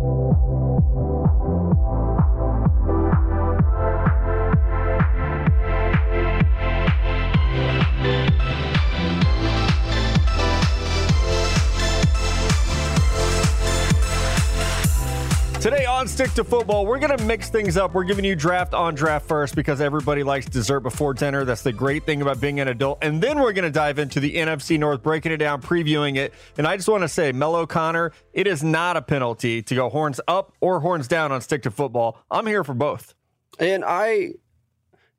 Today on Stick to Football, we're going to mix things up. We're giving you draft on draft first because everybody likes dessert before dinner. That's the great thing about being an adult. And then we're going to dive into the NFC North, breaking it down, previewing it. And I just want to say, Mello Connor, it is not a penalty to go horns up or horns down on Stick to Football. I'm here for both. And I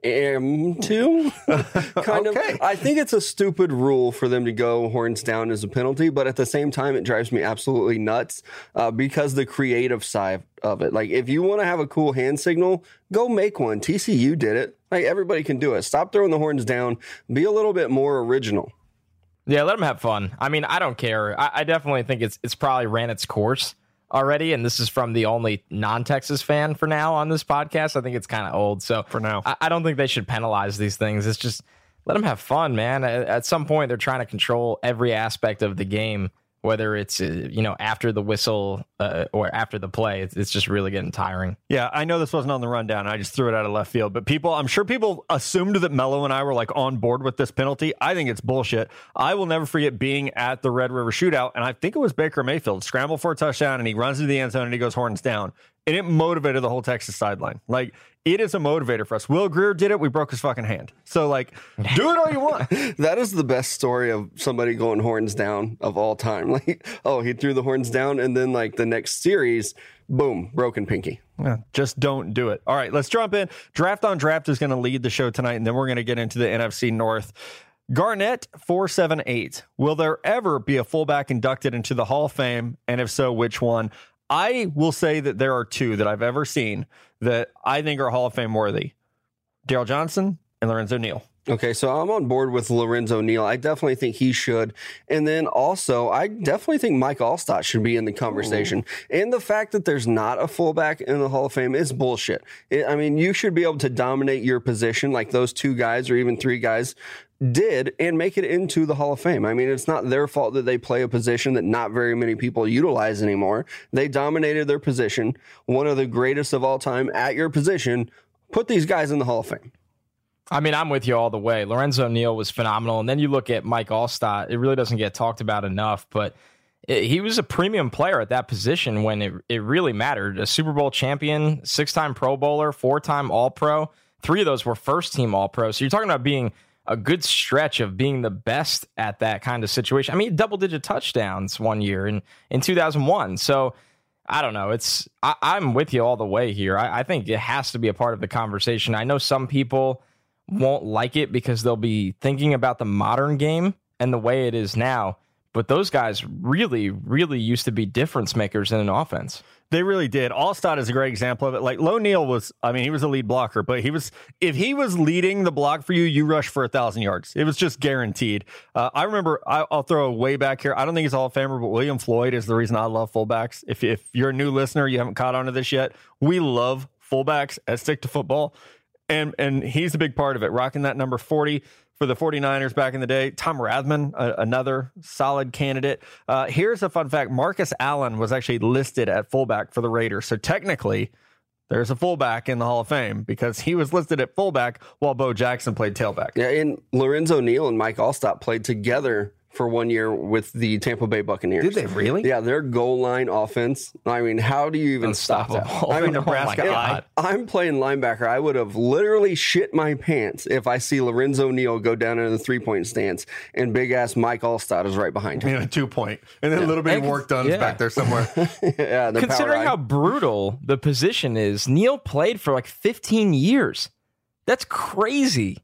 am too. kind Okay. of. I think it's a stupid rule for them to go horns down as a penalty, but at the same time, it drives me absolutely nuts uh, because the creative side of it. Like, if you want to have a cool hand signal, go make one. TCU did it. Like, everybody can do it. Stop throwing the horns down. Be a little bit more original. Yeah, let them have fun. I mean, I don't care. I, I definitely think it's it's probably ran its course already, and this is from the only non-Texas fan for now on this podcast. I think it's kind of old, so For now. I, I don't think they should penalize these things. It's just let them have fun, man. At, at some point, they're trying to control every aspect of the game, whether it's uh, you know after the whistle uh, or after the play. It's, it's just really getting tiring. Yeah, I know this wasn't on the rundown. I just threw it out of left field. But people, I'm sure people assumed that Mello and I were like on board with this penalty. I think it's bullshit. I will never forget being at the Red River shootout, and I think it was Baker Mayfield scramble for a touchdown, and he runs into the end zone and he goes horns down. And it motivated the whole Texas sideline. Like, it is a motivator for us. Will Grier did it. We broke his fucking hand. So, like, do it all you want. That is the best story of somebody going horns down of all time. Like, oh, he threw the horns down, and then like the next series, boom, broken pinky. Yeah, just don't do it. All right, let's jump in. Draft on Draft is going to lead the show tonight, and then we're going to get into the NFC North. Garnett 478. Will there ever be a fullback inducted into the Hall of Fame? And if so, which one? I will say that there are two that I've ever seen that I think are Hall of Fame worthy Daryl Johnston and Lorenzo Neal. Okay, so I'm on board with Lorenzo Neal. I definitely think he should. And then also, I definitely think Mike Alstott should be in the conversation. And the fact that there's not a fullback in the Hall of Fame is bullshit. It- I mean, you should be able to dominate your position like those two guys or even three guys did and make it into the Hall of Fame. I mean, it's not their fault that they play a position that not very many people utilize anymore. They dominated their position, one of the greatest of all time at your position. Put these guys in the Hall of Fame. I mean, I'm with you all the way. Lorenzo Neal was phenomenal. And then you look at Mike Alstott, it really doesn't get talked about enough, but it, he was a premium player at that position when it, it really mattered. A Super Bowl champion, six time Pro Bowler, four time All Pro. Three of those were first team All Pro. So you're talking about being a good stretch of being the best at that kind of situation. I mean, double digit touchdowns one year in, in 2001. So I don't know. It's I, I'm with you all the way here. I, I think it has to be a part of the conversation. I know some people won't like it because they'll be thinking about the modern game and the way it is now. But those guys really, really used to be difference makers in an offense. They really did. Alstott is a great example of it. Like Low Neal was, I mean, he was a lead blocker, but he was, if he was leading the block for you, you rush for a thousand yards. It was just guaranteed. Uh, I remember, I, I'll throw way back here. I don't think he's Hall of Famer, but William Floyd is the reason I love fullbacks. If, if you're a new listener, you haven't caught on to this yet, we love fullbacks at Stick to Football. And, and he's a big part of it, rocking that number 40 for the 49ers back in the day. Tom Rathman, a, another solid candidate. Uh, here's a fun fact Marcus Allen was actually listed at fullback for the Raiders. So technically, there's a fullback in the Hall of Fame because he was listed at fullback while Bo Jackson played tailback. Yeah, and Lorenzo Neal and Mike Alstott played together for one year with the Tampa Bay Buccaneers. Did they really? Yeah, their goal line offense. I mean, how do you even stop that? I mean, Nebraska oh my I'm playing linebacker. I would have literally shit my pants if I see Lorenzo Neal go down in the three point stance and big ass Mike Alstott is right behind him. You know, two. And then a little bit of work done yeah. back there somewhere. yeah, the Considering eye. how brutal the position is, Neal played for like 15 years. That's crazy.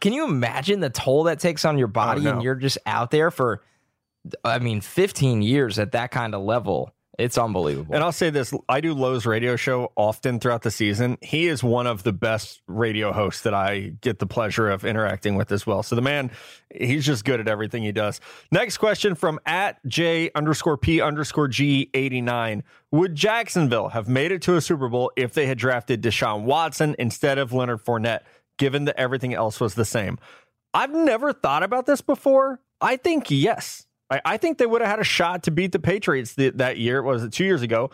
Can you imagine the toll that takes on your oh, body no. and you're just out there for, I mean, 15 years at that kind of level? It's unbelievable. And I'll say this I do Lowe's radio show often throughout the season. He is one of the best radio hosts that I get the pleasure of interacting with as well. So the man, he's just good at everything he does. Next question from at J underscore P underscore G 89. Would Jacksonville have made it to a Super Bowl if they had drafted Deshaun Watson instead of Leonard Fournette, given that everything else was the same? I've never thought about this before. I think yes. I, I think they would have had a shot to beat the Patriots th- that year. Was it two years ago?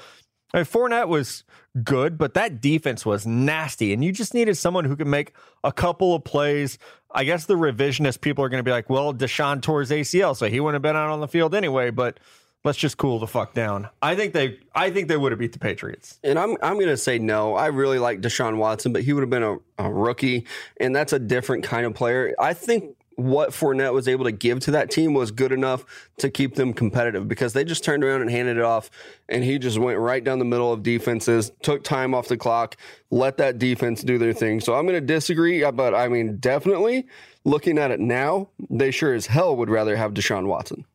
I mean, Fournette was good, but that defense was nasty, and you just needed someone who could make a couple of plays. I guess the revisionist people are going to be like, "Well, Deshaun tore his ACL, so he wouldn't have been out on the field anyway." But let's just cool the fuck down. I think they, I think they would have beat the Patriots. And I'm I'm to say no. I really like Deshaun Watson, but he would have been a, a rookie, and that's a different kind of player. I think what Fournette was able to give to that team was good enough to keep them competitive because they just turned around and handed it off, and he just went right down the middle of defenses, took time off the clock, let that defense do their thing. So I'm going to disagree, uh, but I mean, definitely looking at it now, they sure as hell would rather have Deshaun Watson.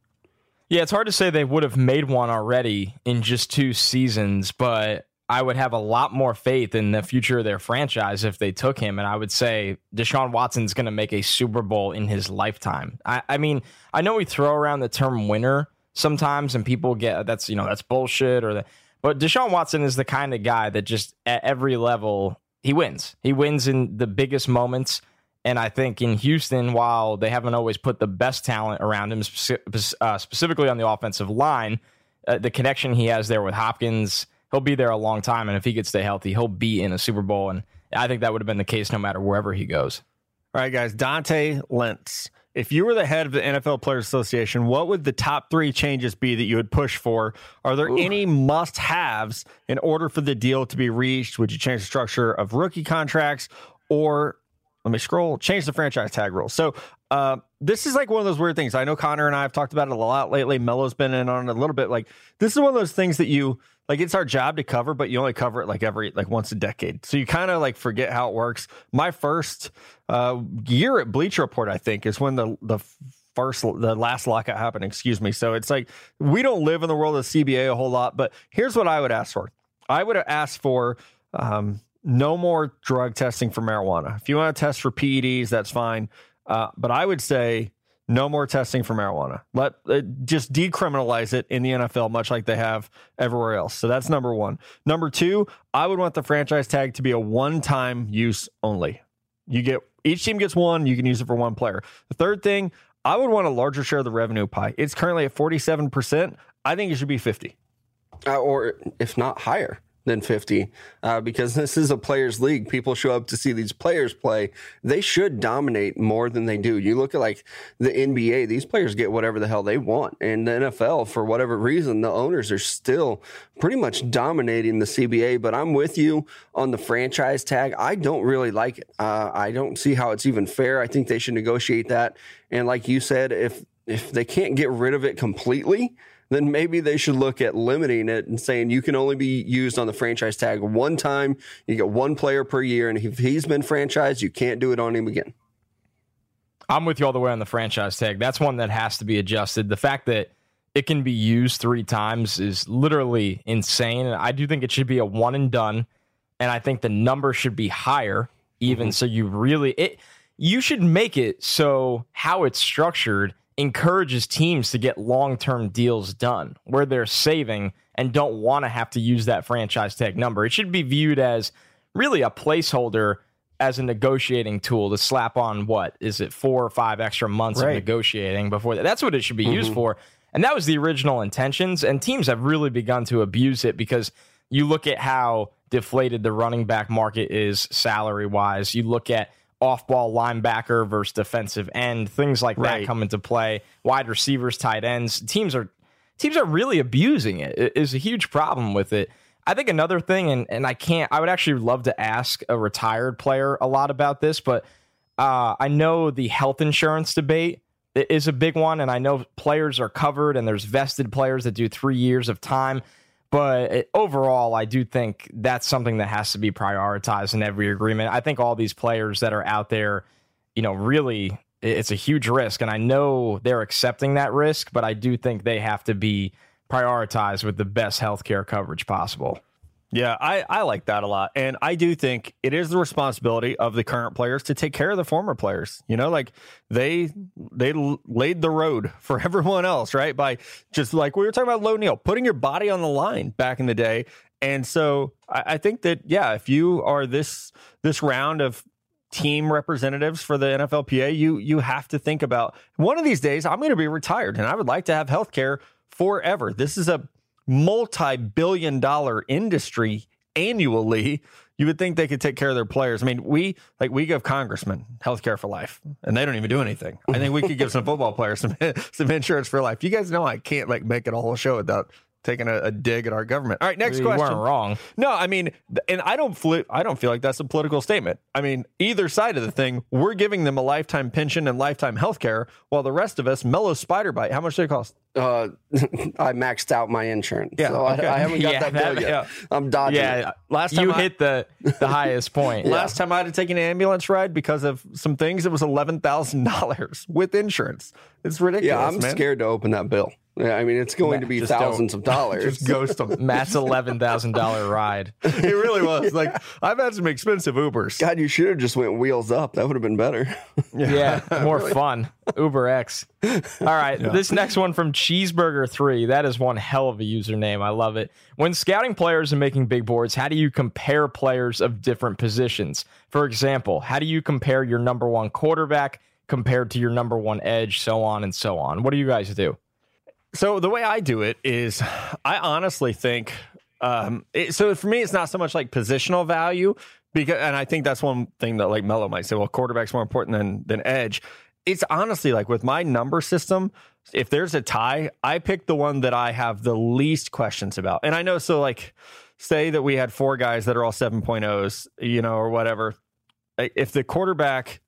Yeah, it's hard to say they would have made one already in just two seasons, but I would have a lot more faith in the future of their franchise if they took him. And I would say Deshaun Watson's going to make a Super Bowl in his lifetime. I, I, mean, I know we throw around the term winner sometimes, and people get that's you know that's bullshit or that. But Deshaun Watson is the kind of guy that just at every level he wins. He wins in the biggest moments. And I think in Houston, while they haven't always put the best talent around him, uh, specifically on the offensive line, uh, the connection he has there with Hopkins he'll be there a long time. And if he could stay healthy, he'll be in a Super Bowl. And I think that would have been the case no matter wherever he goes. All right, guys. Dante Lentz. If you were the head of the NFL Players Association, what would the top three changes be that you would push for? Are there Ooh. any must haves in order for the deal to be reached? Would you change the structure of rookie contracts or let me scroll, change the franchise tag rules? So, uh, this is like one of those weird things. I know Connor and I have talked about it a lot lately. Mello's been in on it a little bit. Like, this is one of those things that you like it's our job to cover, but you only cover it like every like once a decade. So you kind of like forget how it works. My first uh, year at Bleacher Report, I think, is when the the first the last lockout happened. Excuse me. So it's like we don't live in the world of CBA a whole lot. But here's what I would ask for. I would asked for um, no more drug testing for marijuana. If you want to test for PEDs, that's fine. Uh, but I would say no more testing for marijuana. Let uh, just decriminalize it in the NFL, much like they have everywhere else. So that's number one. Number two, I would want the franchise tag to be a one-time use only. You get each team gets one. You can use it for one player. The third thing, I would want a larger share of the revenue pie. It's currently at forty-seven percent. I think it should be fifty, uh, or if not higher than 50 uh, because this is a players league. People show up to see these players play. They should dominate more than they do. You look at like the nba these players get whatever the hell they want. And the nfl for whatever reason the owners are still pretty much dominating the cba but i'm with you on the franchise tag. I don't really like it. Uh, i don't see how it's even fair. I think they should negotiate that. And like you said if if they can't get rid of it completely then maybe they should look at limiting it and saying you can only be used on the franchise tag one time. You get one player per year, and if he's been franchised, you can't do it on him again. I'm with you all the way on the franchise tag. That's one that has to be adjusted. The fact that it can be used three times is literally insane. I do think it should be a one and done, and I think the number should be higher, even mm-hmm. so you really it. You should make it so how it's structured encourages teams to get long term deals done where they're saving and don't want to have to use that franchise tag number. It should be viewed as really a placeholder as a negotiating tool to slap on what is it four or five extra months right. of negotiating before that. That's what it should be mm-hmm. used for. And that was the original intentions. And teams have really begun to abuse it because you look at how deflated the running back market is salary wise. You look at off ball linebacker versus defensive end, things like right. that come into play. Wide receivers, tight ends. Teams are teams are really abusing it. It is a huge problem with it. I think another thing, and, and I can't, I would actually love to ask a retired player a lot about this, but uh, I know the health insurance debate is a big one, and I know players are covered, and there's vested players that do three years of time. But overall, I do think that's something that has to be prioritized in every agreement. I think all these players that are out there, you know, really, it's a huge risk. And I know they're accepting that risk, but I do think they have to be prioritized with the best healthcare coverage possible. Yeah, I, I like that a lot. And I do think it is the responsibility of the current players to take care of the former players. You know, like they they laid the road for everyone else, right? By just like we were talking about Low Neal, putting your body on the line back in the day. And so I, I think that yeah, if you are this this round of team representatives for the NFLPA, you you have to think about one of these days I'm going to be retired and I would like to have health care forever. This is a multi-billion dollar industry annually you would think they could take care of their players. I mean, we like we give congressmen health care for life, and they don't even do anything. I think we could give some football players some some insurance for life. You guys know I can't like make it a whole show without taking a, a dig at our government. All right, next you question. weren't wrong. No, I mean, and I don't fl- I don't feel like that's a political statement. I mean, either side of the thing, we're giving them a lifetime pension and lifetime health care, while the rest of us, Mello spider bite. How much did it cost? Uh, I maxed out my insurance. Yeah, so okay. I, I, haven't got Yeah, that bill that- yet. yeah. I'm dodging. Yeah, it. Last time you I- hit the the highest point. Last time I had to take an ambulance ride because of some things, it was eleven thousand dollars with insurance. It's ridiculous. Yeah, I'm man. scared to open that bill. Yeah, I mean, it's going to be thousands of dollars. Just ghost them. Matt's eleven thousand dollar ride. it really was. Like I've had some expensive Ubers. God, you should have just went wheels up. That would have been better. Yeah, more fun. Uber X. All right, this next one from Cheeseburger Three. That is one hell of a username. I love it. When scouting players and making big boards, how do you compare players of different positions? For example, how do you compare your number one quarterback compared to your number one edge, so on and so on? What do you guys do? So the way I do it is, I honestly think. Um, it, so for me, it's not so much like positional value because, and I think that's one thing that like Mello might say. Well, quarterback's more important than than edge. It's honestly like with my number system. If there's a tie, I pick the one that I have the least questions about. And I know, so like, say that we had four guys that are all 7.0s, you know, or whatever. If the quarterback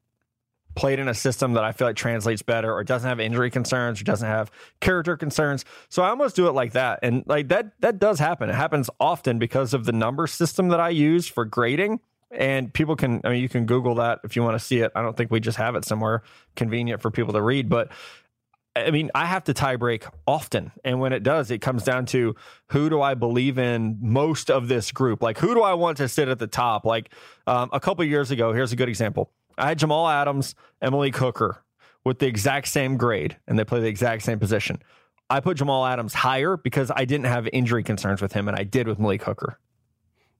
played in a system that I feel like translates better or doesn't have injury concerns or doesn't have character concerns. So I almost do it like that. And like that that does happen. It happens often because of the number system that I use for grading. And people can I mean you can Google that if you want to see it. I don't think we just have it somewhere convenient for people to read, but I mean, I have to tie break often. And when it does, it comes down to who do I believe in most of this group? Like, who do I want to sit at the top? Like, um, a couple years ago, here's a good example. I had Jamal Adams, Malik Hooker with the exact same grade, and they play the exact same position. I put Jamal Adams higher because I didn't have injury concerns with him, and I did with Malik Hooker.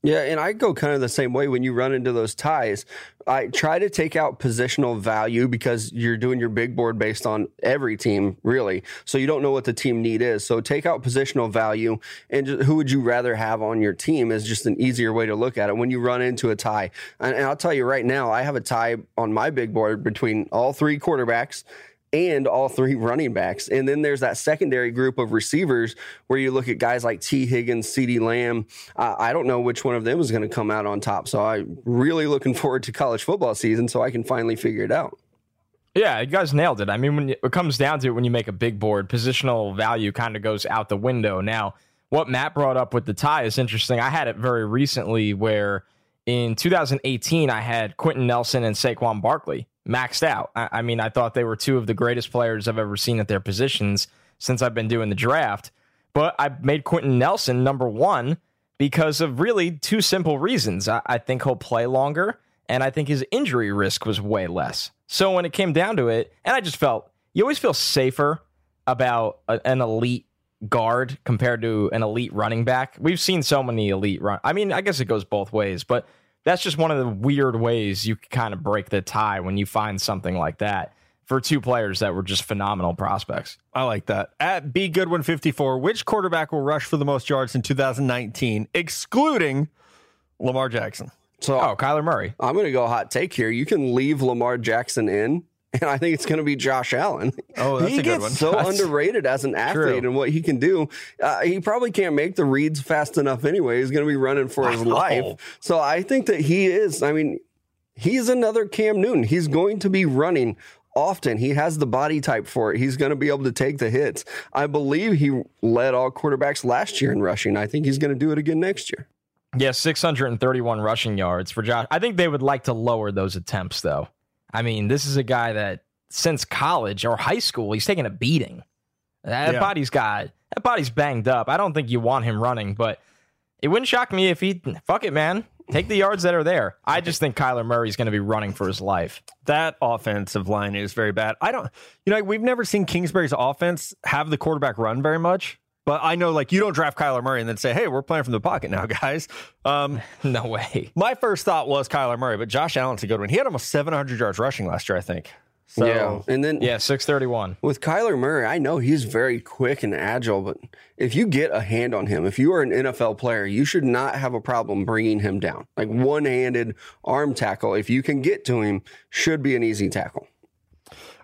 Yeah, and I go kind of the same way when you run into those ties. I try to take out positional value because you're doing your big board based on every team, really. So you don't know what the team need is. So take out positional value and just, who would you rather have on your team is just an easier way to look at it when you run into a tie. And, and I'll tell you right now, I have a tie on my big board between all three quarterbacks and all three running backs. And then there's that secondary group of receivers where you look at guys like Tee Higgins, CeeDee Lamb. Uh, I don't know which one of them is going to come out on top. So I'm really looking forward to college football season so I can finally figure it out. Yeah, you guys nailed it. I mean, when it comes down to it, when you make a big board, positional value kind of goes out the window. Now, what Matt brought up with the tie is interesting. I had it very recently where in 2018, I had Quenton Nelson and Saquon Barkley maxed out. I, I, mean, I thought they were two of the greatest players I've ever seen at their positions since I've been doing the draft. But I made Quenton Nelson number one because of really two simple reasons. I, I think he'll play longer, and I think his injury risk was way less. So when it came down to it, and I just felt you always feel safer about a, an elite guard compared to an elite running back. We've seen so many elite run. I mean, I guess it goes both ways, but that's just one of the weird ways you kind of break the tie when you find something like that for two players that were just phenomenal prospects. I like that. At B Goodwin 54, which quarterback will rush for the most yards in 2019, excluding Lamar Jackson? So Oh, Kyler Murray. I'm going to go hot take here. You can leave Lamar Jackson in, and I think it's going to be Josh Allen. Oh, that's he a good gets one. so That's underrated as an athlete true. and what he can do. Uh, he probably can't make the reads fast enough anyway. He's going to be running for his life. So I think that he is. I mean, he's another Cam Newton. He's going to be running often. He has the body type for it. He's going to be able to take the hits. I believe he led all quarterbacks last year in rushing. I think he's going to do it again next year. Yeah, 631 rushing yards for Josh. I think they would like to lower those attempts, though. I mean, this is a guy that since college or high school, he's taken a beating. That Yeah. body's got that body's banged up. I don't think you want him running, but it wouldn't shock me if he fuck it, man. Take the yards that are there. I just think Kyler Murray's going to be running for his life. That offensive line is very bad. I don't, you know, we've never seen Kingsbury's offense have the quarterback run very much. But I know, like, you don't draft Kyler Murray and then say, hey, we're playing from the pocket now, guys. Um, no way. My first thought was Kyler Murray, but Josh Allen's a good one. He had almost 700 yards rushing last year, I think. So, yeah, and then yeah, six thirty one with Kyler Murray. I know he's very quick and agile, but if you get a hand on him, if you are an NFL player, you should not have a problem bringing him down. Like one handed arm tackle, if you can get to him, should be an easy tackle.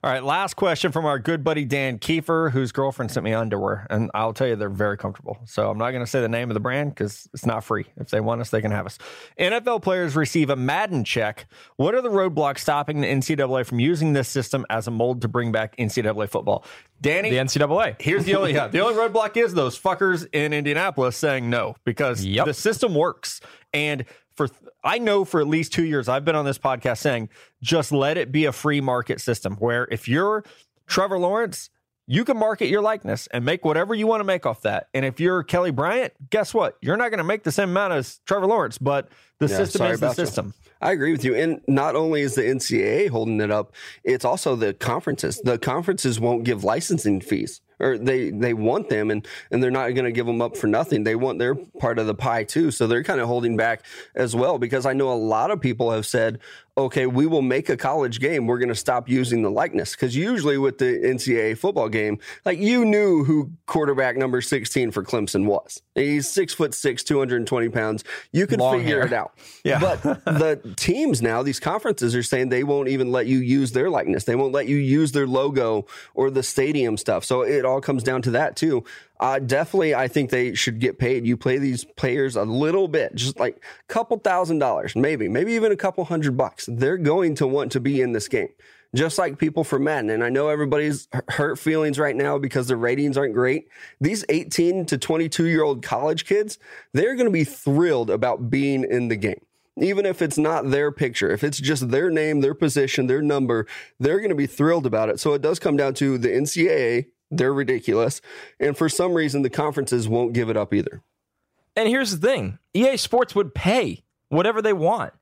All right, last question from our good buddy Dan Kiefer, whose girlfriend sent me underwear, and I'll tell you they're very comfortable. So I'm not going to say the name of the brand because it's not free. If they want us, they can have us. NFL players receive a Madden check. What are the roadblocks stopping the NCAA from using this system as a mold to bring back NCAA football? Danny, the NCAA. Here's the only yeah, the only roadblock is those fuckers in Indianapolis saying no because yep. the system works and for I know for at least two years I've been on this podcast saying just let it be a free market system where if you're Trevor Lawrence, you can market your likeness and make whatever you want to make off that. And if you're Kelly Bryant, guess what? You're not going to make the same amount as Trevor Lawrence, but the yeah, system is the system. You. I agree with you. And not only is the NCAA holding it up, it's also the conferences. The conferences won't give licensing fees or they they want them and and they're not going to give them up for nothing. They want their part of the pie too. So they're kind of holding back as well because I know a lot of people have said, okay, we will make a college game. We're going to stop using the likeness because usually with the NCAA football game, like you knew who quarterback number 16 for Clemson was. He's six foot six, 220 pounds. You could Long figure hair. it out. Yeah. But the teams now, these conferences are saying they won't even let you use their likeness. They won't let you use their logo or the stadium stuff. So it all comes down to that too. Uh, definitely, I think they should get paid. You play these players a little bit, just like a couple thousand dollars, maybe, maybe even a couple hundred bucks. They're going to want to be in this game, just like people for Madden. And I know everybody's hurt feelings right now because the ratings aren't great. These 18 to 22 year old college kids, they're going to be thrilled about being in the game even if it's not their picture, if it's just their name, their position, their number, they're going to be thrilled about it. So it does come down to the NCAA they're ridiculous. And for some reason, the conferences won't give it up either. And here's the thing EA Sports would pay whatever they want.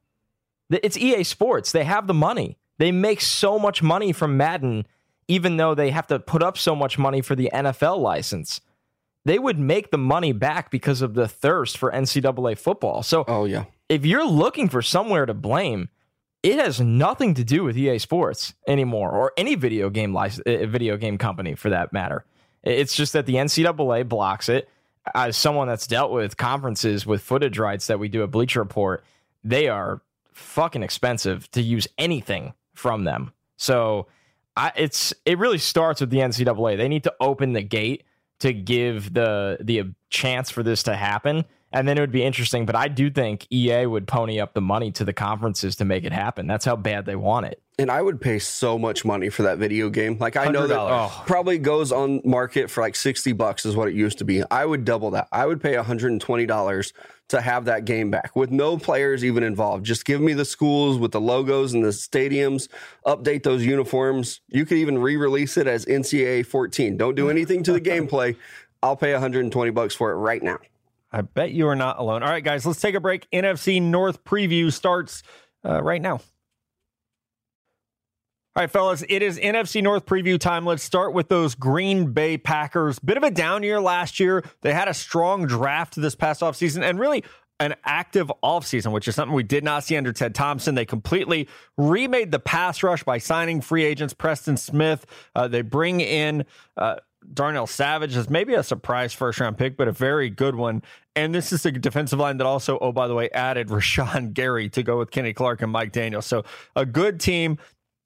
It's EA Sports. They have the money. They make so much money from Madden, even though they have to put up so much money for the NFL license. They would make the money back because of the thirst for NCAA football. So, oh, yeah. If you're looking for somewhere to blame, it has nothing to do with EA Sports anymore, or any video game license, uh, video game company for that matter. It's just that the NCAA blocks it. As someone that's dealt with conferences with footage rights that we do at Bleacher Report, they are fucking expensive to use anything from them. So I, it's it really starts with the NCAA. They need to open the gate to give the the chance for this to happen and then it would be interesting. But I do think EA would pony up the money to the conferences to make it happen. That's how bad they want it. And I would pay so much money for that video game. Like I know that oh. probably goes on market for like 60 bucks is what it used to be. I would double that. I would pay $120 to have that game back with no players even involved. Just give me the schools with the logos and the stadiums, update those uniforms. You could even re-release it as NCAA 14. Don't do anything to the gameplay. I'll pay 120 bucks for it right now. I bet you are not alone. All right, guys, let's take a break. NFC North preview starts uh, right now. All right, fellas, it is NFC North preview time. Let's start with those Green Bay Packers. Bit of a down year last year. They had a strong draft this past offseason and really an active offseason, which is something we did not see under Ted Thompson. They completely remade the pass rush by signing free agents Preston Smith. Uh, they bring in uh, Darnell Savage is maybe a surprise first round pick, but a very good one. And this is a defensive line that also, oh, by the way, added Rashan Gary to go with Kenny Clark and Mike Daniels. So a good team,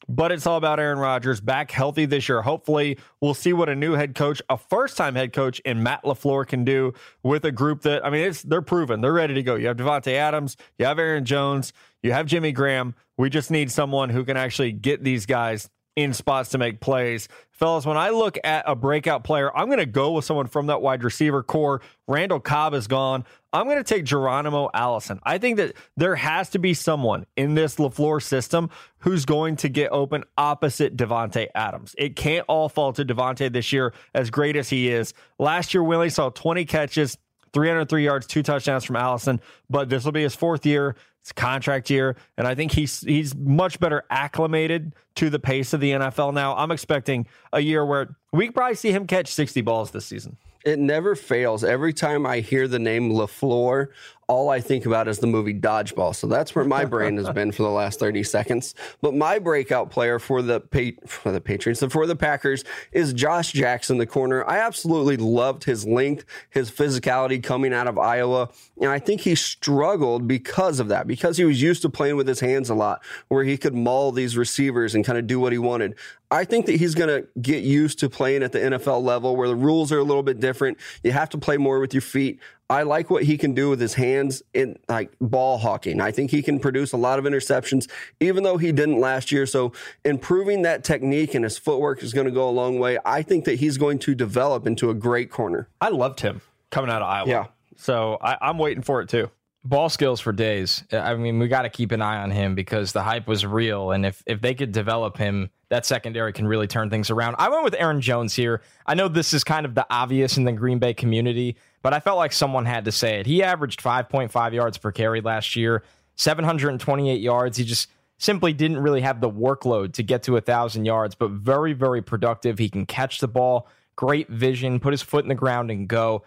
but it's all about Aaron Rodgers back healthy this year. Hopefully, we'll see what a new head coach, a first time head coach in Matt LaFleur can do with a group that, I mean, it's they're proven. They're ready to go. You have Davante Adams, you have Aaron Jones, you have Jimmy Graham. We just need someone who can actually get these guys in spots to make plays. Fellas, when I look at a breakout player, I'm going to go with someone from that wide receiver corps. Randall Cobb is gone. I'm going to take Geronimo Allison. I think that there has to be someone in this LaFleur system who's going to get open opposite Davante Adams. It can't all fall to Davante this year, as great as he is. Last year, only saw 20 catches, 303 yards, two touchdowns from Allison, but this will be his fourth year. It's contract year, and I think he's he's much better acclimated to the pace of the NFL now. I'm expecting a year where we probably see him catch 60 balls this season. It never fails. Every time I hear the name LaFleur, all I think about is the movie Dodgeball. So that's where my brain has been for the last 30 seconds. But my breakout player for the for the Patriots and for the Packers is Josh Jackson, the corner. I absolutely loved his length, his physicality coming out of Iowa. And I think he struggled because of that, because he was used to playing with his hands a lot, where he could maul these receivers and kind of do what he wanted. I think that he's going to get used to playing at the NFL level where the rules are a little bit different. You have to play more with your feet. I like what he can do with his hands in like ball hawking. I think he can produce a lot of interceptions, even though he didn't last year. So improving that technique and his footwork is going to go a long way. I think that he's going to develop into a great corner. I loved him coming out of Iowa. Yeah. So I, I'm waiting for it too ball skills for days. I mean, we got to keep an eye on him because the hype was real, and if if they could develop him, that secondary can really turn things around. I went with Aaron Jones here. I know this is kind of the obvious in the Green Bay community, but I felt like someone had to say it. He averaged 5.5 yards per carry last year, 728 yards. He just simply didn't really have the workload to get to a thousand yards, but very very productive. He can catch the ball, great vision, put his foot in the ground and go.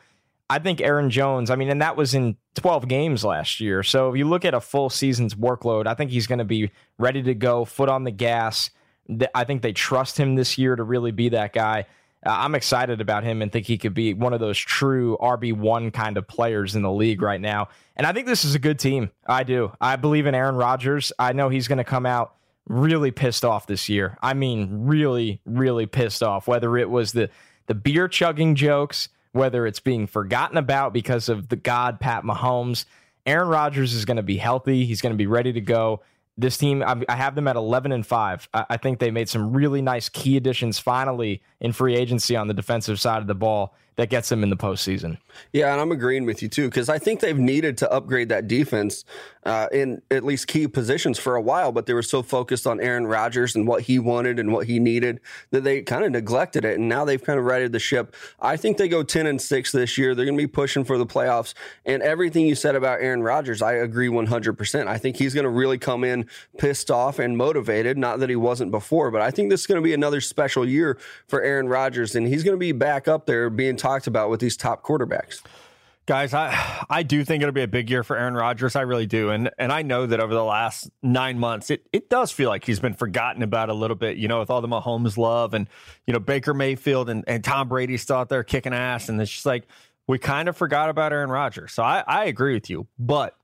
I think Aaron Jones, I mean, and that was in 12 games last year. So if you look at a full season's workload, I think he's going to be ready to go, foot on the gas. I think they trust him this year to really be that guy. I'm excited about him and think he could be one of those true RB1 kind of players in the league right now. And I think this is a good team. I do. I believe in Aaron Rodgers. I know he's going to come out really pissed off this year. I mean, really, really pissed off, whether it was the, the beer chugging jokes whether it's being forgotten about because of the God, Pat Mahomes. Aaron Rodgers is going to be healthy. He's going to be ready to go. This team, I have them at 11 and 5. I think they made some really nice key additions finally in free agency on the defensive side of the ball that gets them in the postseason. Yeah, and I'm agreeing with you too because I think they've needed to upgrade that defense uh, in at least key positions for a while, but they were so focused on Aaron Rodgers and what he wanted and what he needed that they kind of neglected it, and now they've kind of righted the ship. I think they go 10 and six this year. They're going to be pushing for the playoffs, and everything you said about Aaron Rodgers, I agree 100. percent I think he's going to really come in pissed off and motivated. Not that he wasn't before, but I think this is going to be another special year for Aaron Rodgers, and he's going to be back up there being talked about with these top quarterbacks. Guys, I I do think it'll be a big year for Aaron Rodgers. I really do, and and I know that over the last nine months, it it does feel like he's been forgotten about a little bit. You know, with all the Mahomes love and you know Baker Mayfield and, and Tom Brady still out there kicking ass, and it's just like we kind of forgot about Aaron Rodgers. So I I agree with you, but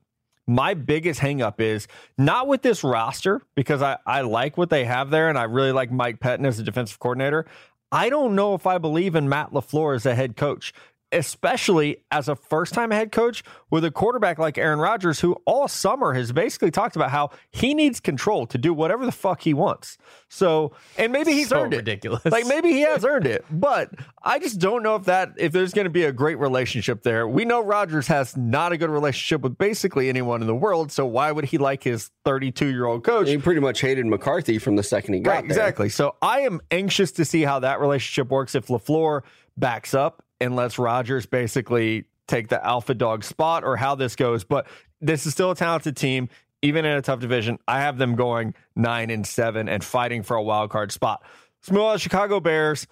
my biggest hangup is not with this roster because I, I like what they have there and I really like Mike Pettine as a defensive coordinator. I don't know if I believe in Matt LaFleur as a head coach especially as a first time head coach with a quarterback like Aaron Rodgers, who all summer has basically talked about how he needs control to do whatever the fuck he wants. So, and maybe he's so earned ridiculous. it. Like maybe he has earned it, but I just don't know if that, if there's going to be a great relationship there. We know Rodgers has not a good relationship with basically anyone in the world. So why would he like his 32 year old coach? He pretty much hated McCarthy from the second he got right, there. Exactly. So I am anxious to see how that relationship works if LaFleur backs up and lets Rodgers basically take the alpha dog spot or how this goes. But this is still a talented team, even in a tough division. I have them going nine and seven and fighting for a wild card spot. Small Chicago Bears.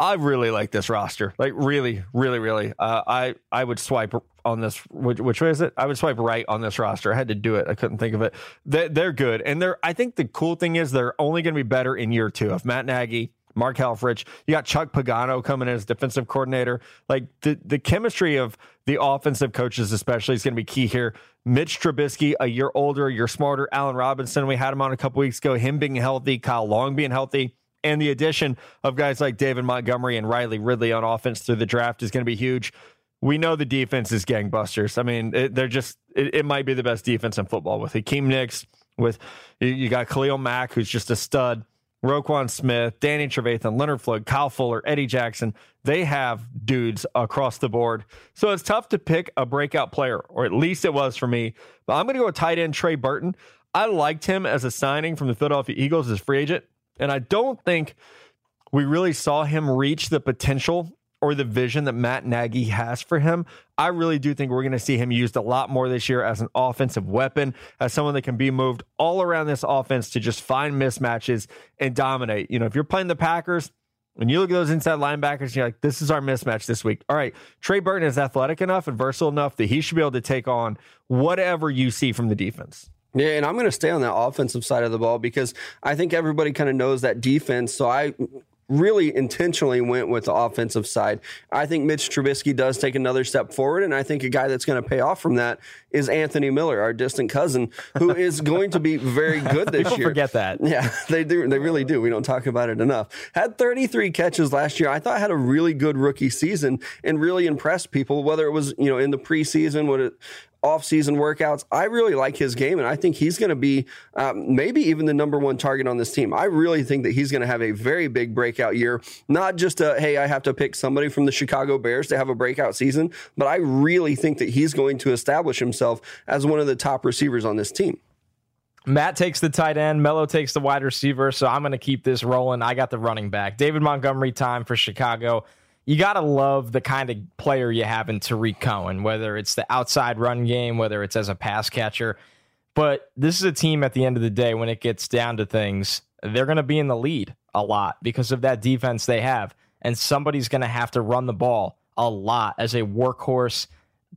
I really like this roster. Like really, really, really. Uh, I I would swipe on this. Which, which way is it? I would swipe right on this roster. I had to do it. I couldn't think of it. They, they're good, and they're. I think the cool thing is they're only going to be better in year two. If Matt Nagy Mark Helfrich. You got Chuck Pagano coming in as defensive coordinator. Like the, the chemistry of the offensive coaches, especially, is going to be key here. Mitch Trubisky, a year older, you're smarter. Allen Robinson, we had him on a couple weeks ago. Him being healthy, Kyle Long being healthy. And the addition of guys like David Montgomery and Riley Ridley on offense through the draft is going to be huge. We know the defense is gangbusters. I mean, it, they're just, it, it, might be the best defense in football with Akiem Hicks, with you got Khalil Mack, who's just a stud Roquan Smith, Danny Trevathan, Leonard Floyd, Kyle Fuller, Eddie Jackson, they have dudes across the board. So it's tough to pick a breakout player, or at least it was for me. But I'm going to go with tight end Trey Burton. I liked him as a signing from the Philadelphia Eagles as free agent, and I don't think we really saw him reach the potential or the vision that Matt Nagy has for him. I really do think we're going to see him used a lot more this year as an offensive weapon, as someone that can be moved all around this offense to just find mismatches and dominate. You know, if you're playing the Packers, when you look at those inside linebackers, you're like, this is our mismatch this week. All right, Trey Burton is athletic enough and versatile enough that he should be able to take on whatever you see from the defense. Yeah, and I'm going to stay on that offensive side of the ball because I think everybody kind of knows that defense. So I really intentionally went with the offensive side. I think Mitch Trubisky does take another step forward, and I think a guy that's going to pay off from that is Anthony Miller, our distant cousin, who is going to be very good this People year. Forget that. Yeah, they do. They really do. We don't talk about it enough. Had 33 catches last year. I thought had a really good rookie season and really impressed people. Whether it was you know in the preseason, what it off-season workouts. I really like his game, and I think he's going to be um, maybe even the number one target on this team. I really think that he's going to have a very big breakout year. Not just a hey, I have to pick somebody from the Chicago Bears to have a breakout season, but I really think that he's going to establish himself as one of the top receivers on this team. Matt takes the tight end, Mello takes the wide receiver, so I'm going to keep this rolling. I got the running back. David Montgomery time for Chicago you got to love the kind of player you have in Tarik Cohen, whether it's the outside run game, whether it's as a pass catcher. But this is a team at the end of the day, when it gets down to things, they're going to be in the lead a lot because of that defense they have. And somebody's going to have to run the ball a lot as a workhorse,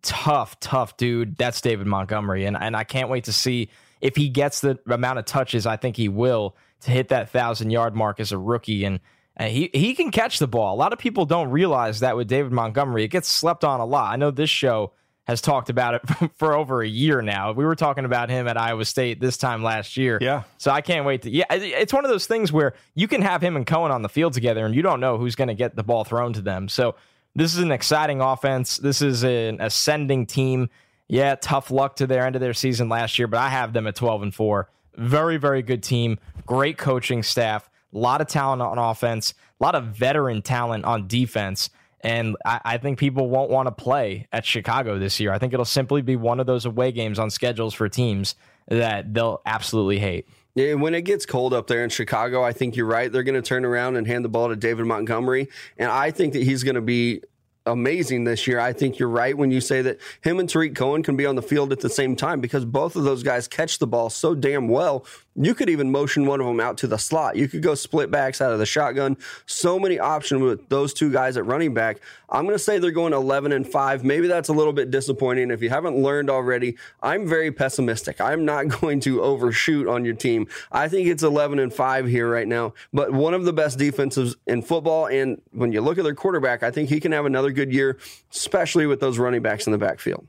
tough, tough dude. That's David Montgomery. And, and I can't wait to see if he gets the amount of touches I think he will to hit that thousand yard mark as a rookie. And and he he can catch the ball. A lot of people don't realize that with David Montgomery. It gets slept on a lot. I know this show has talked about it for over a year now. We were talking about him at Iowa State this time last year. Yeah. So I can't wait to. Yeah, it's one of those things where you can have him and Cohen on the field together, and you don't know who's going to get the ball thrown to them. So this is an exciting offense. This is an ascending team. Yeah, tough luck to their end of their season last year, but I have them at 12 and 4. Very, very good team. Great coaching staff a lot of talent on offense, a lot of veteran talent on defense. And I, I think people won't want to play at Chicago this year. I think it'll simply be one of those away games on schedules for teams that they'll absolutely hate. Yeah, when it gets cold up there in Chicago, I think you're right. They're going to turn around and hand the ball to David Montgomery. And I think that he's going to be amazing this year. I think you're right when you say that him and Tarik Cohen can be on the field at the same time because both of those guys catch the ball so damn well. You could even motion one of them out to the slot. You could go split backs out of the shotgun. So many options with those two guys at running back. I'm going to say they're going 11 and 5. Maybe that's a little bit disappointing. If you haven't learned already, I'm very pessimistic. I'm not going to overshoot on your team. I think it's 11 and 5 here right now, but one of the best defenses in football. And when you look at their quarterback, I think he can have another good year, especially with those running backs in the backfield.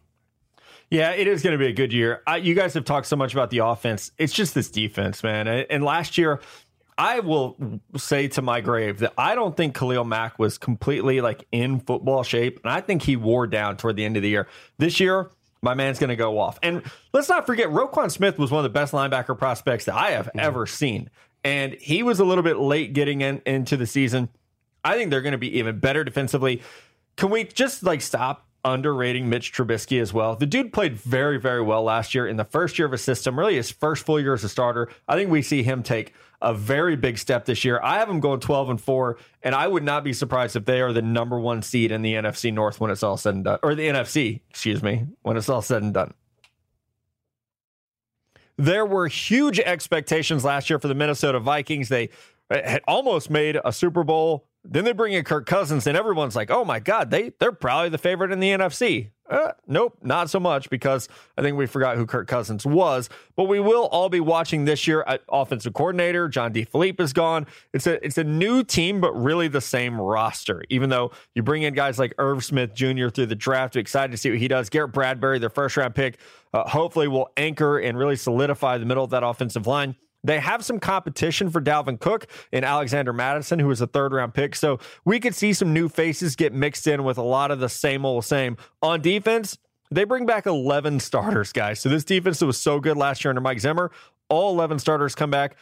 Yeah, it is going to be a good year. I, you guys have talked so much about the offense. It's just this defense, man. And last year, I will say to my grave that I don't think Khalil Mack was completely like in football shape, and I think he wore down toward the end of the year. This year, my man's going to go off. And let's not forget, Roquan Smith was one of the best linebacker prospects that I have mm-hmm. ever seen, and he was a little bit late getting in, into the season. I think they're going to be even better defensively. Can we just like stop underrating Mitch Trubisky as well. The dude played very, very well last year in the first year of a system, really his first full year as a starter. I think we see him take a very big step this year. I have him going 12 and 4, and I would not be surprised if they are the number one seed in the NFC North when it's all said and done, or the NFC, excuse me, when it's all said and done. There were huge expectations last year for the Minnesota Vikings. They had almost made a Super Bowl then they bring in Kirk Cousins, and everyone's like, "Oh my God, they they're probably the favorite in the NFC." Uh, nope, not so much because I think we forgot who Kirk Cousins was. But we will all be watching this year. Offensive coordinator John DeFilippo is gone. It's a it's a new team, but really the same roster. Even though you bring in guys like Irv Smith Jr. through the draft, excited to see what he does. Garrett Bradbury, their first round pick, uh, hopefully will anchor and really solidify the middle of that offensive line. They have some competition for Dalvin Cook and Alexander Mattison, who was a third round pick. So we could see some new faces get mixed in with a lot of the same old same. On defense, they bring back 11 starters, guys. So this defense that was so good last year under Mike Zimmer, all 11 starters come back.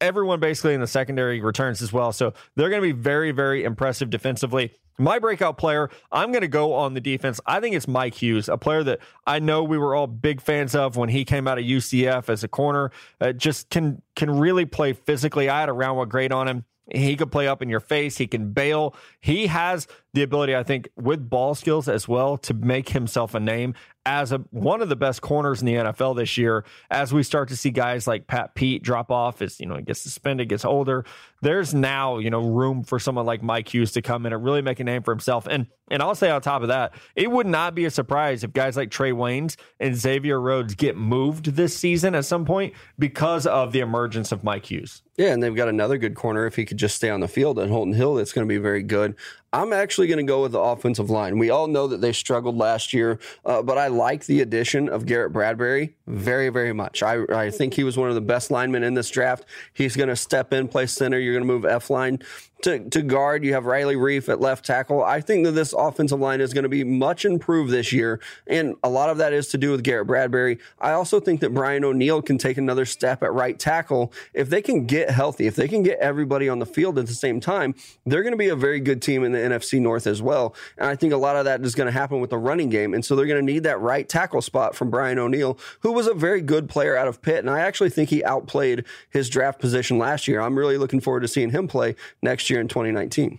everyone basically in the secondary returns as well. So they're going to be very, very impressive defensively. My breakout player, I'm going to go on the defense. I think it's Mike Hughes, a player that I know we were all big fans of when he came out of UCF as a corner. Uh, just can can really play physically. I had a round one grade on him. He could play up in your face. He can bail. He has the ability, I think, with ball skills as well, to make himself a name as a, one of the best corners in the NFL this year. As we start to see guys like Pat Pete drop off, as you know, he gets suspended, gets older. There's now you know room for someone like Mike Hughes to come in and really make a name for himself. And and I'll say on top of that, it would not be a surprise if guys like Trae Waynes and Xavier Rhodes get moved this season at some point because of the emergence of Mike Hughes. Yeah, and they've got another good corner if he could just stay on the field at Holton Hill. That's going to be very good. I'm actually going to go with the offensive line. We all know that they struggled last year, uh, but I like the addition of Garrett Bradbury very, very much. I, I think he was one of the best linemen in this draft. He's going to step in, play center. You're going to move Elflein to, to guard. You have Riley Reiff at left tackle. I think that this offensive line is going to be much improved this year, and a lot of that is to do with Garrett Bradbury. I also think that Brian O'Neill can take another step at right tackle. If they can get healthy, if they can get everybody on the field at the same time, they're going to be a very good team in the NFC North as well. And I think a lot of that is going to happen with the running game. And so they're going to need that right tackle spot from Brian O'Neill, who was a very good player out of Pitt. And I actually think he outplayed his draft position last year. I'm really looking forward to seeing him play next year in 2019.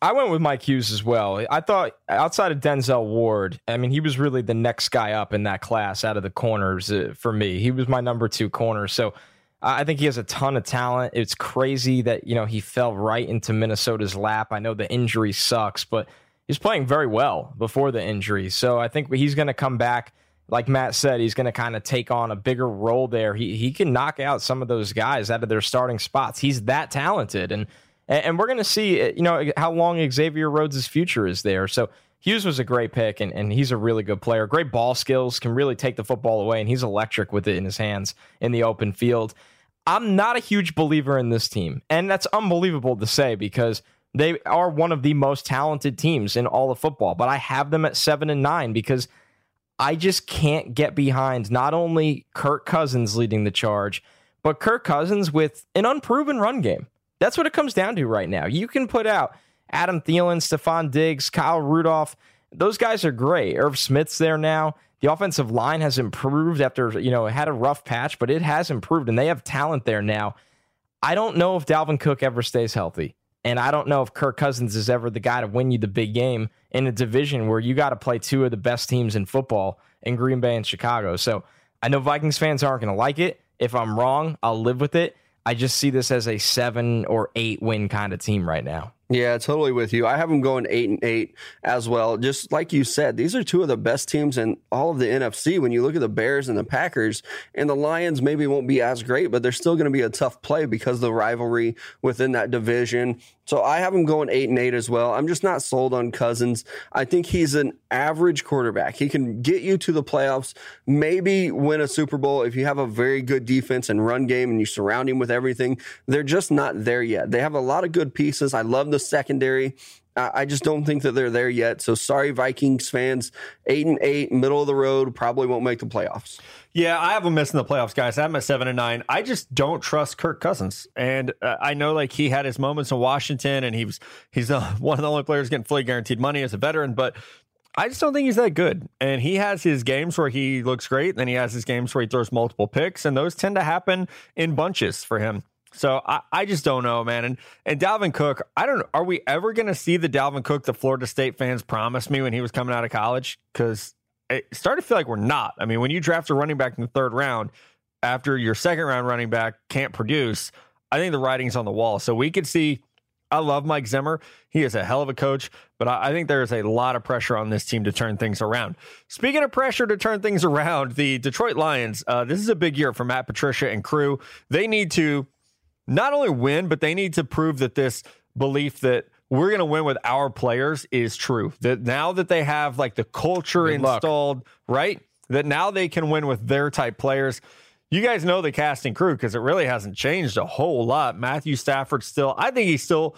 I went with Mike Hughes as well. I thought outside of Denzel Ward, I mean, he was really the next guy up in that class out of the corners uh, for me. He was my number two corner. So I think he has a ton of talent. It's crazy that, you know, he fell right into Minnesota's lap. I know the injury sucks, but he's playing very well before the injury. So I think he's going to come back. Like Matt said, he's going to kind of take on a bigger role there. He, he can knock out some of those guys out of their starting spots. He's that talented. And and, we're going to see, uh, you know, how long Xavier Rhodes' future is there. So Hughes was a great pick, and, and he's a really good player. Great ball skills, can really take the football away, and he's electric with it in his hands in the open field. I'm not a huge believer in this team, and that's unbelievable to say because they are one of the most talented teams in all of football. But I have them at seven and nine because I just can't get behind not only Kirk Cousins leading the charge, but Kirk Cousins with an unproven run game. That's what it comes down to right now. You can put out Adam Thielen, Stefon Diggs, Kyle Rudolph. Those guys are great. Irv Smith's there now. The offensive line has improved after, you know, it had a rough patch, but it has improved and they have talent there now. I don't know if Dalvin Cook ever stays healthy. And I don't know if Kirk Cousins is ever the guy to win you the big game in a division where you got to play two of the best teams in football in Green Bay and Chicago. So I know Vikings fans aren't going to like it. If I'm wrong, I'll live with it. I just see this as a seven or eight win kind of team right now. Yeah, totally with you. I have them going eight and eight as well. Just like you said, these are two of the best teams in all of the NFC. When you look at the Bears and the Packers, and the Lions maybe won't be as great, but they're still going to be a tough play because of the rivalry within that division. So I have him going eight and eight as well. I'm just not sold on Cousins. I think he's an average quarterback. He can get you to the playoffs, maybe win a Super Bowl if you have a very good defense and run game and you surround him with everything. They're just not there yet. They have a lot of good pieces. I love the secondary. I just don't think that they're there yet. So sorry, Vikings fans. Eight and eight, middle of the road, probably won't make the playoffs. Yeah, I have them missing the playoffs, guys. I'm at seven and nine. I just don't trust Kirk Cousins, and uh, I know like he had his moments in Washington, and he was he's uh, one of the only players getting fully guaranteed money as a veteran, but. I just don't think he's that good. And he has his games where he looks great, and then he has his games where he throws multiple picks, and those tend to happen in bunches for him. So I, I just don't know, man. And and Dalvin Cook, I don't know. Are we ever going to see the Dalvin Cook the Florida State fans promised me when he was coming out of college? Because it started to feel like we're not. I mean, when you draft a running back in the third round after your second round running back can't produce, I think the writing's on the wall. So we could see. I love Mike Zimmer. He is a hell of a coach, but I, I think there's a lot of pressure on this team to turn things around. Speaking of pressure to turn things around, the Detroit Lions, uh, this is a big year for Matt Patricia and crew. They need to not only win, but they need to prove that this belief that we're going to win with our players is true. That now that they have like the culture Good installed, luck. right? That now they can win with their type players. You guys know the casting crew because it really hasn't changed a whole lot. Matthew Stafford still, I think he's still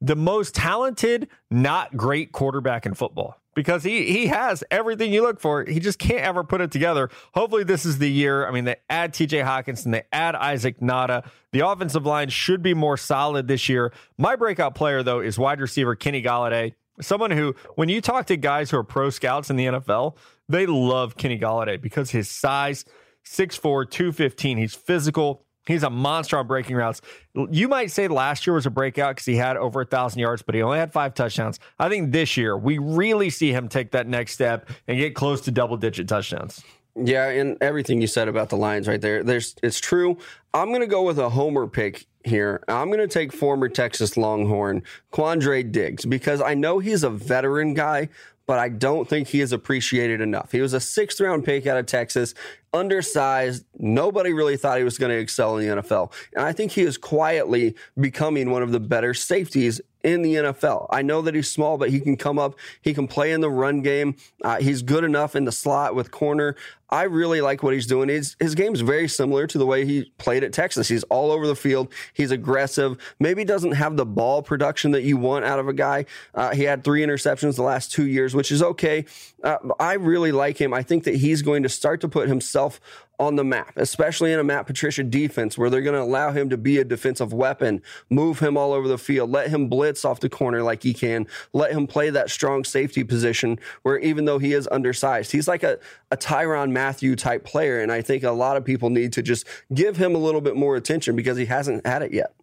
the most talented, not great quarterback in football. Because he he has everything you look for. He just can't ever put it together. Hopefully, this is the year. I mean, they add TJ Hockenson, they add Isaac Nauta. The offensive line should be more solid this year. My breakout player, though, is wide receiver Kenny Golladay. Someone who, when you talk to guys who are pro scouts in the NFL, they love Kenny Golladay because his size, 6'4, 215, he's physical. He's a monster on breaking routes. You might say last year was a breakout because he had over a thousand yards, but he only had five touchdowns. I think this year we really see him take that next step and get close to double digit touchdowns. Yeah, and everything you said about the Lions right there, there's it's true. I'm gonna go with a homer pick here. I'm gonna take former Texas Longhorn Quandre Diggs because I know he's a veteran guy, but I don't think he is appreciated enough. He was a sixth round pick out of Texas, undersized. Nobody really thought he was going to excel in the NFL. And I think he is quietly becoming one of the better safeties in the NFL. I know that he's small, but he can come up. He can play in the run game. Uh, he's good enough in the slot with corner. I really like what he's doing. His, his game is very similar to the way he played at Texas. He's all over the field. He's aggressive. Maybe doesn't have the ball production that you want out of a guy. Uh, he had three interceptions the last two years, which is okay. Uh, I really like him. I think that he's going to start to put himself on the map, especially in a Matt Patricia defense where they're going to allow him to be a defensive weapon, move him all over the field, let him blitz off the corner like he can, let him play that strong safety position where even though he is undersized, he's like a, a Tyrann Mathieu type player. And I think a lot of people need to just give him a little bit more attention because he hasn't had it yet.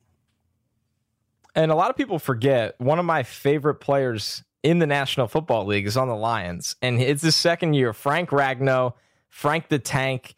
And a lot of people forget one of my favorite players in the National Football League is on the Lions. And it's his second year. Frank Ragnow, Frank the Tank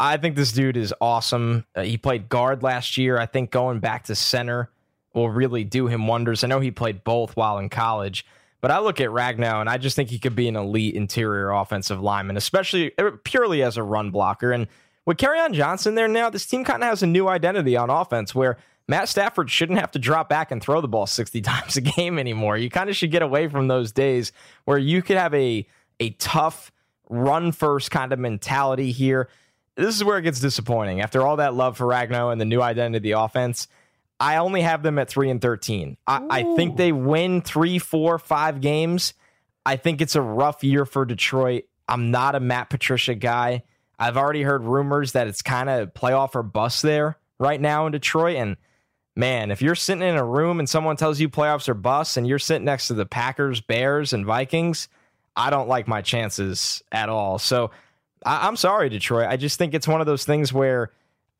I think this dude is awesome. Uh, he played guard last year. I think going back to center will really do him wonders. I know he played both while in college, but I look at Ragnow and I just think he could be an elite interior offensive lineman, especially uh, purely as a run blocker. And with Kerryon Johnson there now, this team kind of has a new identity on offense where Matt Stafford shouldn't have to drop back and throw the ball 60 times a game anymore. You kind of should get away from those days where you could have a a tough run first kind of mentality here this is where it gets disappointing. After all that love for Ragnow and the new identity of the offense, I only have them at three and thirteen. I, I, think they win three, four, five games. I think it's a rough year for Detroit. I'm not a Matt Patricia guy. I've already heard rumors that it's kind of playoff or bust there right now in Detroit. And man, if you're sitting in a room and someone tells you playoffs are bust and you're sitting next to the Packers, Bears, and Vikings, I don't like my chances at all. So I, am sorry, Detroit. I just think it's one of those things where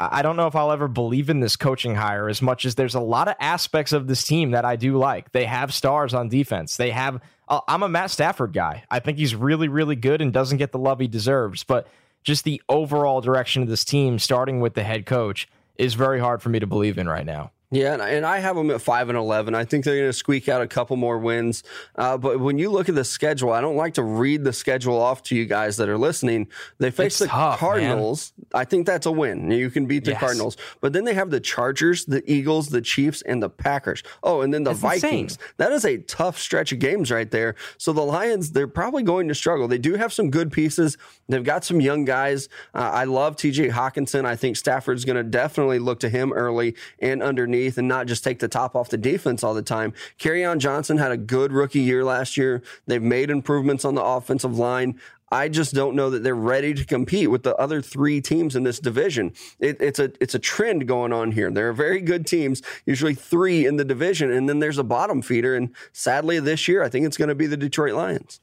I don't know if I'll ever believe in this coaching hire as much as there's a lot of aspects of this team that I do like. They have stars on defense. They have. Uh, I'm a Matt Stafford guy. I think he's really, really good and doesn't get the love he deserves. But just the overall direction of this team, starting with the head coach, is very hard for me to believe in right now. Yeah, and I have them at five and eleven. I think they're going to squeak out a couple more wins. Uh, but when you look at the schedule, I don't like to read the schedule off to you guys that are listening. They face it's the tough, Cardinals. Man. I think that's a win. You can beat the yes. Cardinals, but then they have the Chargers, the Eagles, the Chiefs, and the Packers. Oh, and then the that's Vikings. Insane. That is a tough stretch of games right there. So the Lions, they're probably going to struggle. They do have some good pieces. They've got some young guys. Uh, I love T.J. Hockenson. I think Stafford's going to definitely look to him early and underneath underneath and not just take the top off the defense all the time. Kerryon Johnson had a good rookie year last year. They've made improvements on the offensive line. I just don't know that they're ready to compete with the other three teams in this division. It, it's a it's a trend going on here. There are very good teams, usually three in the division, and then there's a bottom feeder. And sadly, this year, I think it's going to be the Detroit Lions.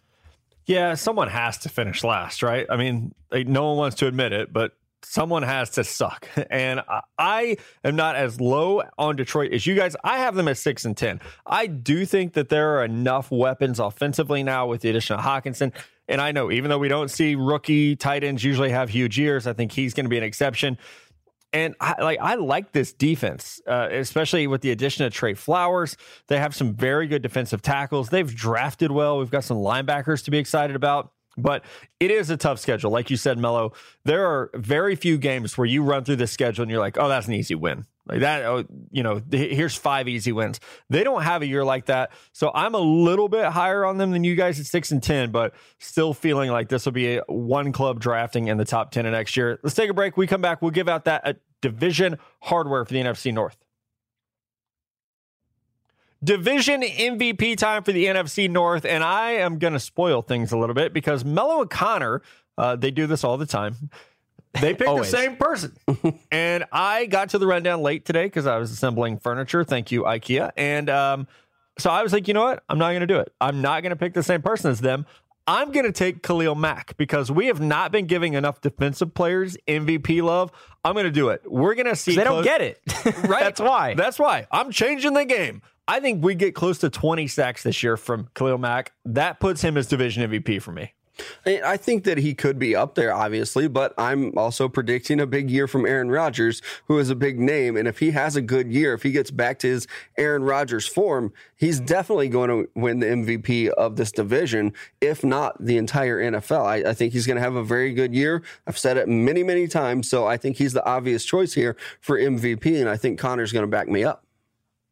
Yeah, someone has to finish last, right? I mean, no one wants to admit it, but someone has to suck. And I am not as low on Detroit as you guys. I have them at six and 10. I do think that there are enough weapons offensively now with the addition of Hockenson. And I know even though we don't see rookie tight ends usually have huge years, I think he's going to be an exception. And I, like I like this defense, uh, especially with the addition of Trey Flowers. They have some very good defensive tackles. They've drafted well. We've got some linebackers to be excited about. But it is a tough schedule. Like you said, Mello, there are very few games where you run through the schedule and you're like, oh, that's an easy win. Like that, oh, you know, here's five easy wins. They don't have a year like that. So I'm a little bit higher on them than you guys at six and 10, but still feeling like this will be a one club drafting in the top 10 of next year. Let's take a break. We come back. We'll give out that uh, division hardware for the NFC North. Division MVP time for the NFC North, and I am going to spoil things a little bit because Mello and Connor, uh, they do this all the time. They pick the same person. and I got to the rundown late today because I was assembling furniture. Thank you, IKEA. And um, so I was like, you know what? I'm not going to do it. I'm not going to pick the same person as them. I'm going to take Khalil Mack because we have not been giving enough defensive players MVP love. I'm going to do it. We're going to see. They don't get it. Right. That's why. That's why. I'm changing the game. I think we get close to 20 sacks this year from Khalil Mack. That puts him as division MVP for me. I think that he could be up there, obviously, but I'm also predicting a big year from Aaron Rodgers, who is a big name. And if he has a good year, if he gets back to his Aaron Rodgers form, he's definitely going to win the MVP of this division, if not the entire NFL. I, I think he's going to have a very good year. I've said it many, many times. So I think he's the obvious choice here for MVP. And I think Connor's going to back me up.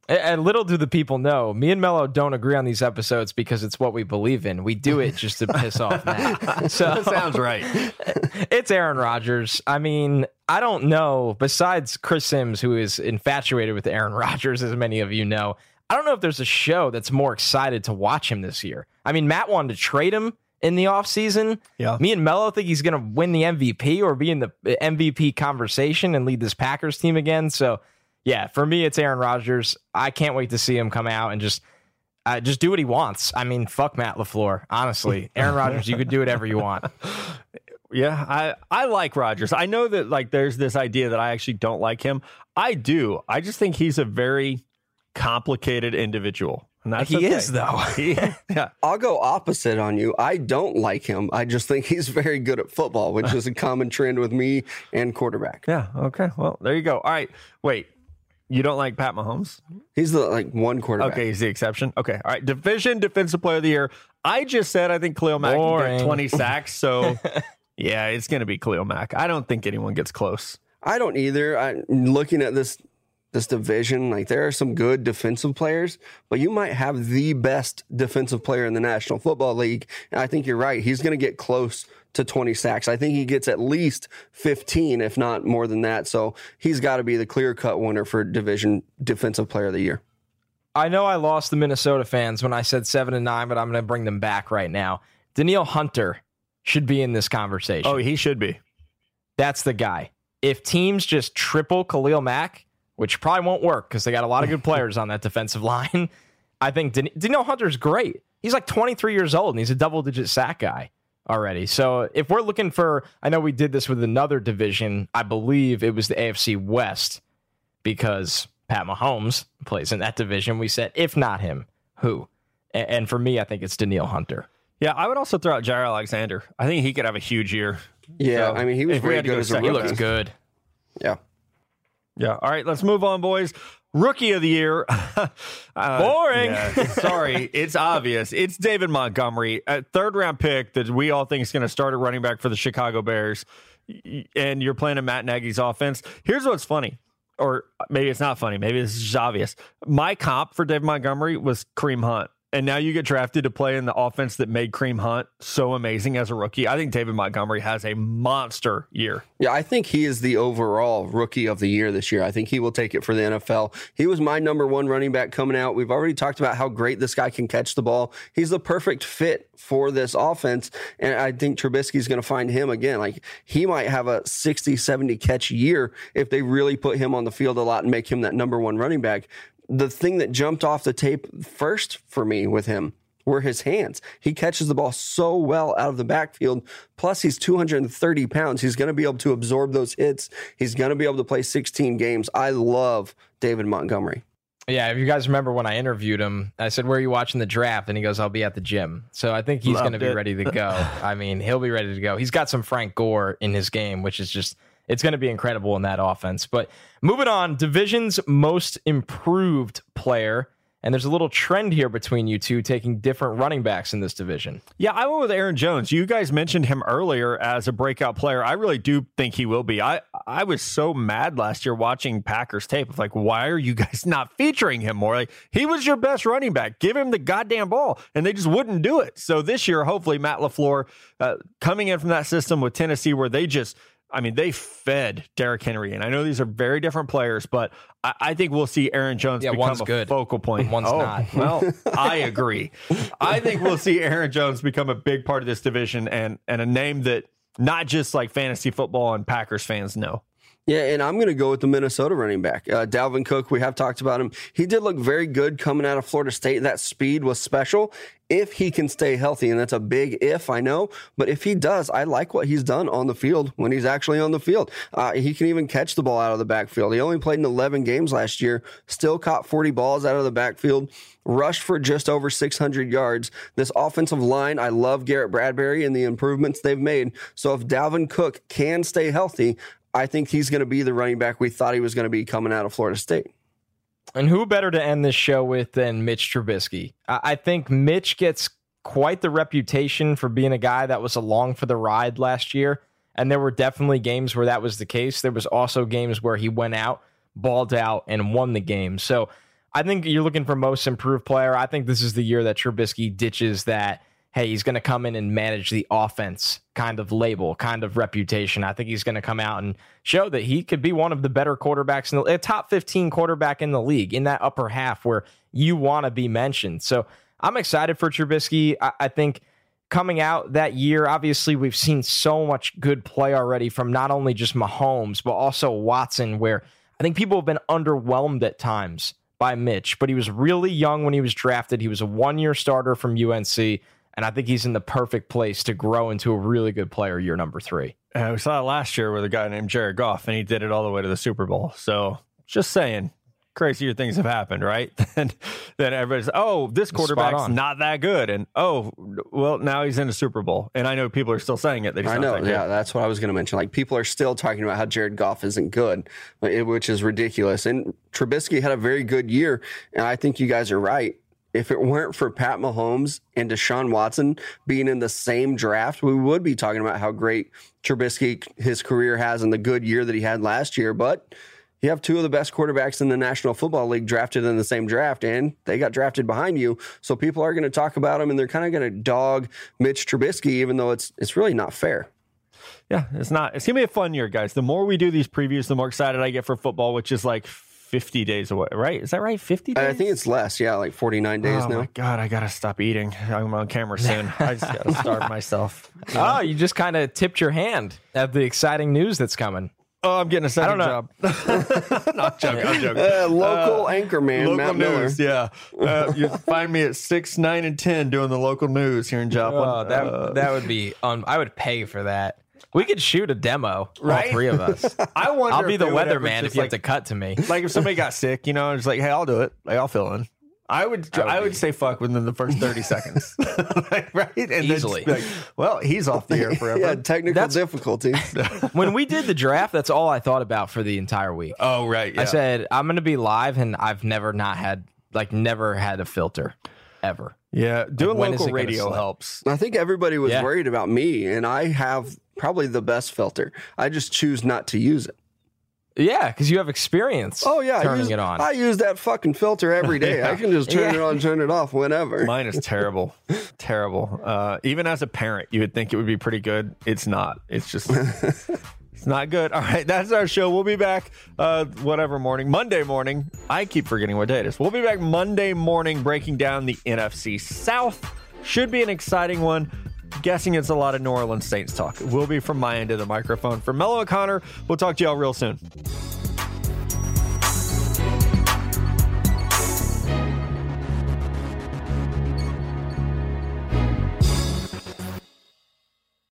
And little do the people know, me and Mello don't agree on these episodes because it's what we believe in. We do it just to piss off Matt. So That sounds right. it's Aaron Rodgers. I mean, I don't know. Besides Chris Sims, who is infatuated with Aaron Rodgers, as many of you know, I don't know if there's a show that's more excited to watch him this year. I mean, Matt wanted to trade him in the offseason. Yeah. Me and Mello think he's going to win the MVP or be in the MVP conversation and lead this Packers team again. So, yeah, for me, it's Aaron Rodgers. I can't wait to see him come out and just. Uh, just do what he wants. I mean, fuck Matt LaFleur. Honestly, Aaron Rodgers, you could do whatever you want. Yeah, I I like Rodgers. I know that like there's this idea that I actually don't like him. I do. I just think he's a very complicated individual. And that's He okay. is, though. He- yeah. I'll go opposite on you. I don't like him. I just think he's very good at football, which is a common trend with me and quarterback. Yeah. Okay. Well, there you go. All right. Wait. You don't like Pat Mahomes? He's the like one quarterback. Okay, he's the exception. Okay. All right. Division defensive player of the year. I just said I think Khalil Mack can get 20 sacks. So yeah, it's gonna be Khalil Mack. I don't think anyone gets close. I don't either. I looking at this this division, like there are some good defensive players, but you might have the best defensive player in the National Football League. And I think you're right. He's going to get close to 20 sacks. I think he gets at least 15, if not more than that. So he's got to be the clear cut winner for division defensive player of the year. I know I lost the Minnesota fans when I said seven and nine, but I'm going to bring them back right now. Danielle Hunter should be in this conversation. Oh, he should be. That's the guy. If teams just triple Khalil Mack, which probably won't work because they got a lot of good players on that defensive line, I think Dan- Danielle Hunter's great. He's like 23 years old and he's a double digit sack guy already. So if we're looking for, I know we did this with another division. I believe it was the AFC West because Pat Mahomes plays in that division. We said, if not him, who? And for me, I think it's Danielle Hunter. Yeah, I would also throw out Jaire Alexander. I think he could have a huge year. Yeah, So, I mean, he was if we very had go good as a second, He looks good. Yeah. Yeah. All right, let's move on, boys. Rookie of the year. Uh, Boring. yeah, sorry, it's obvious. It's David Montgomery, a third round pick that we all think is going to start at running back for the Chicago Bears. And you're playing in Matt Nagy's offense. Here's what's funny, or maybe it's not funny. Maybe this is just obvious. My comp for David Montgomery was Kareem Hunt. And now you get drafted to play in the offense that made Kareem Hunt so amazing as a rookie. I think David Montgomery has a monster year. Yeah, I think he is the overall rookie of the year this year. I think he will take it for the NFL. He was my number one running back coming out. We've already talked about how great this guy can catch the ball. He's the perfect fit for this offense. And I think Trubisky's going to find him again. Like he might have a 60, 70 catch year if they really put him on the field a lot and make him that number one running back. The thing that jumped off the tape first for me with him were his hands. He catches the ball so well out of the backfield. Plus, he's 230 pounds. He's going to be able to absorb those hits. He's going to be able to play 16 games. I love David Montgomery. Yeah, if you guys remember when I interviewed him, I said, "Where are you watching the draft?" And he goes, "I'll be at the gym." So I think he's going to be ready to go. I mean, he'll be ready to go. He's got some Frank Gore in his game, which is just it's going to be incredible in that offense. But moving on, division's most improved player, and there's a little trend here between you two taking different running backs in this division. Yeah, I went with Aaron Jones. You guys mentioned him earlier as a breakout player. I really do think he will be. I I was so mad last year watching Packers tape of like, why are you guys not featuring him more? Like he was your best running back. Give him the goddamn ball, and they just wouldn't do it. So this year, hopefully, Matt LaFleur uh, coming in from that system with Tennessee, where they just I mean, they fed Derrick Henry, and I know these are very different players, but I, I think we'll see Aaron Jones Yeah, become one's a good. focal point. One's oh, not. Well, I agree. I think we'll see Aaron Jones become a big part of this division and and a name that not just like fantasy football and Packers fans know. Yeah, and I'm going to go with the Minnesota running back, uh, Dalvin Cook. We have talked about him. He did look very good coming out of Florida State. That speed was special if he can stay healthy, and that's a big if, I know. But if he does, I like what he's done on the field when he's actually on the field. Uh, he can even catch the ball out of the backfield. He only played in 11 games last year, still caught 40 balls out of the backfield, rushed for just over 600 yards. This offensive line, I love Garrett Bradbury and the improvements they've made. So if Dalvin Cook can stay healthy, I think he's going to be the running back we thought he was going to be coming out of Florida State. And who better to end this show with than Mitch Trubisky? I think Mitch gets quite the reputation for being a guy that was along for the ride last year. And there were definitely games where that was the case. There was also games where he went out, balled out, and won the game. So I think you're looking for most improved player. I think this is the year that Trubisky ditches that, hey, he's going to come in and manage the offense kind of label, kind of reputation. I think he's going to come out and show that he could be one of the better quarterbacks in the top 15 quarterback in the league in that upper half where you want to be mentioned. So I'm excited for Trubisky. I, I think coming out that year, obviously we've seen so much good play already from not only just Mahomes, but also Watson, where I think people have been underwhelmed at times by Mitch, but he was really young when he was drafted. He was a one year starter from UNC, and I think he's in the perfect place to grow into a really good player year number three. Uh, we saw it last year with a guy named Jared Goff, and he did it all the way to the Super Bowl. So just saying, crazier things have happened, right? and then everybody's, oh, this Spot quarterback's not that good, and oh, well, now he's in a Super Bowl, and I know people are still saying it. That he's I know, that yeah, that's what I was going to mention. Like people are still talking about how Jared Goff isn't good, which is ridiculous. And Trubisky had a very good year, and I think you guys are right. If it weren't for Pat Mahomes and Deshaun Watson being in the same draft, we would be talking about how great Trubisky his career has and the good year that he had last year. But you have two of the best quarterbacks in the National Football League drafted in the same draft, and they got drafted behind you. So people are going to talk about him, and they're kind of going to dog Mitch Trubisky, even though it's it's really not fair. Yeah, it's not. It's gonna be a fun year, guys. The more we do these previews, the more excited I get for football, which is like 50 days away, right? Is that right? 50 days? I think it's less. Yeah, like 49 days oh now. my god, I gotta stop eating. I'm on camera soon. I just gotta starve myself. Oh, you just kind of tipped your hand at the exciting news that's coming. Oh, I'm getting a second know. job. Not joking. I'm joking. Uh, local anchorman local Matt Miller. news, yeah. Uh, you find me at six, nine, and ten doing the local news here in Joplin. Oh, that Uh, that would be. Un- I would pay for that. We could shoot a demo, Right? all three of us. I wonder. I'll be if the they would weatherman if you like, have to cut to me. like if somebody got sick, you know, it's like, hey, I'll do it. Like I'll fill in. I would, I would, be- say fuck within the first thirty seconds, like, right? And Easily. be like, well, he's off the air forever. Yeah, technical That's- difficulties. when we did the draft, that's all I thought about for the entire week. Oh, right. I said I'm going to be live, and I've never not had like never had a filter ever. yeah, doing when is local radio helps. I think everybody was Yeah. worried about me, and I have probably the best filter. I just choose not to use it. Yeah, because you have experience. Oh yeah, I turning use, it on. I use that fucking filter every day. I can just turn it on, turn it off whenever. Mine is terrible, terrible. Uh, even as a parent, you would think it would be pretty good. It's not. It's just. It's not good. All right, that's our show. We'll be back uh, whatever morning, Monday morning. I keep forgetting what day it is. We'll be back Monday morning breaking down the NFC South. Should be an exciting one. Guessing it's a lot of New Orleans Saints talk. We'll be from my end of the microphone. For Mello O'Connor, we'll talk to y'all real soon.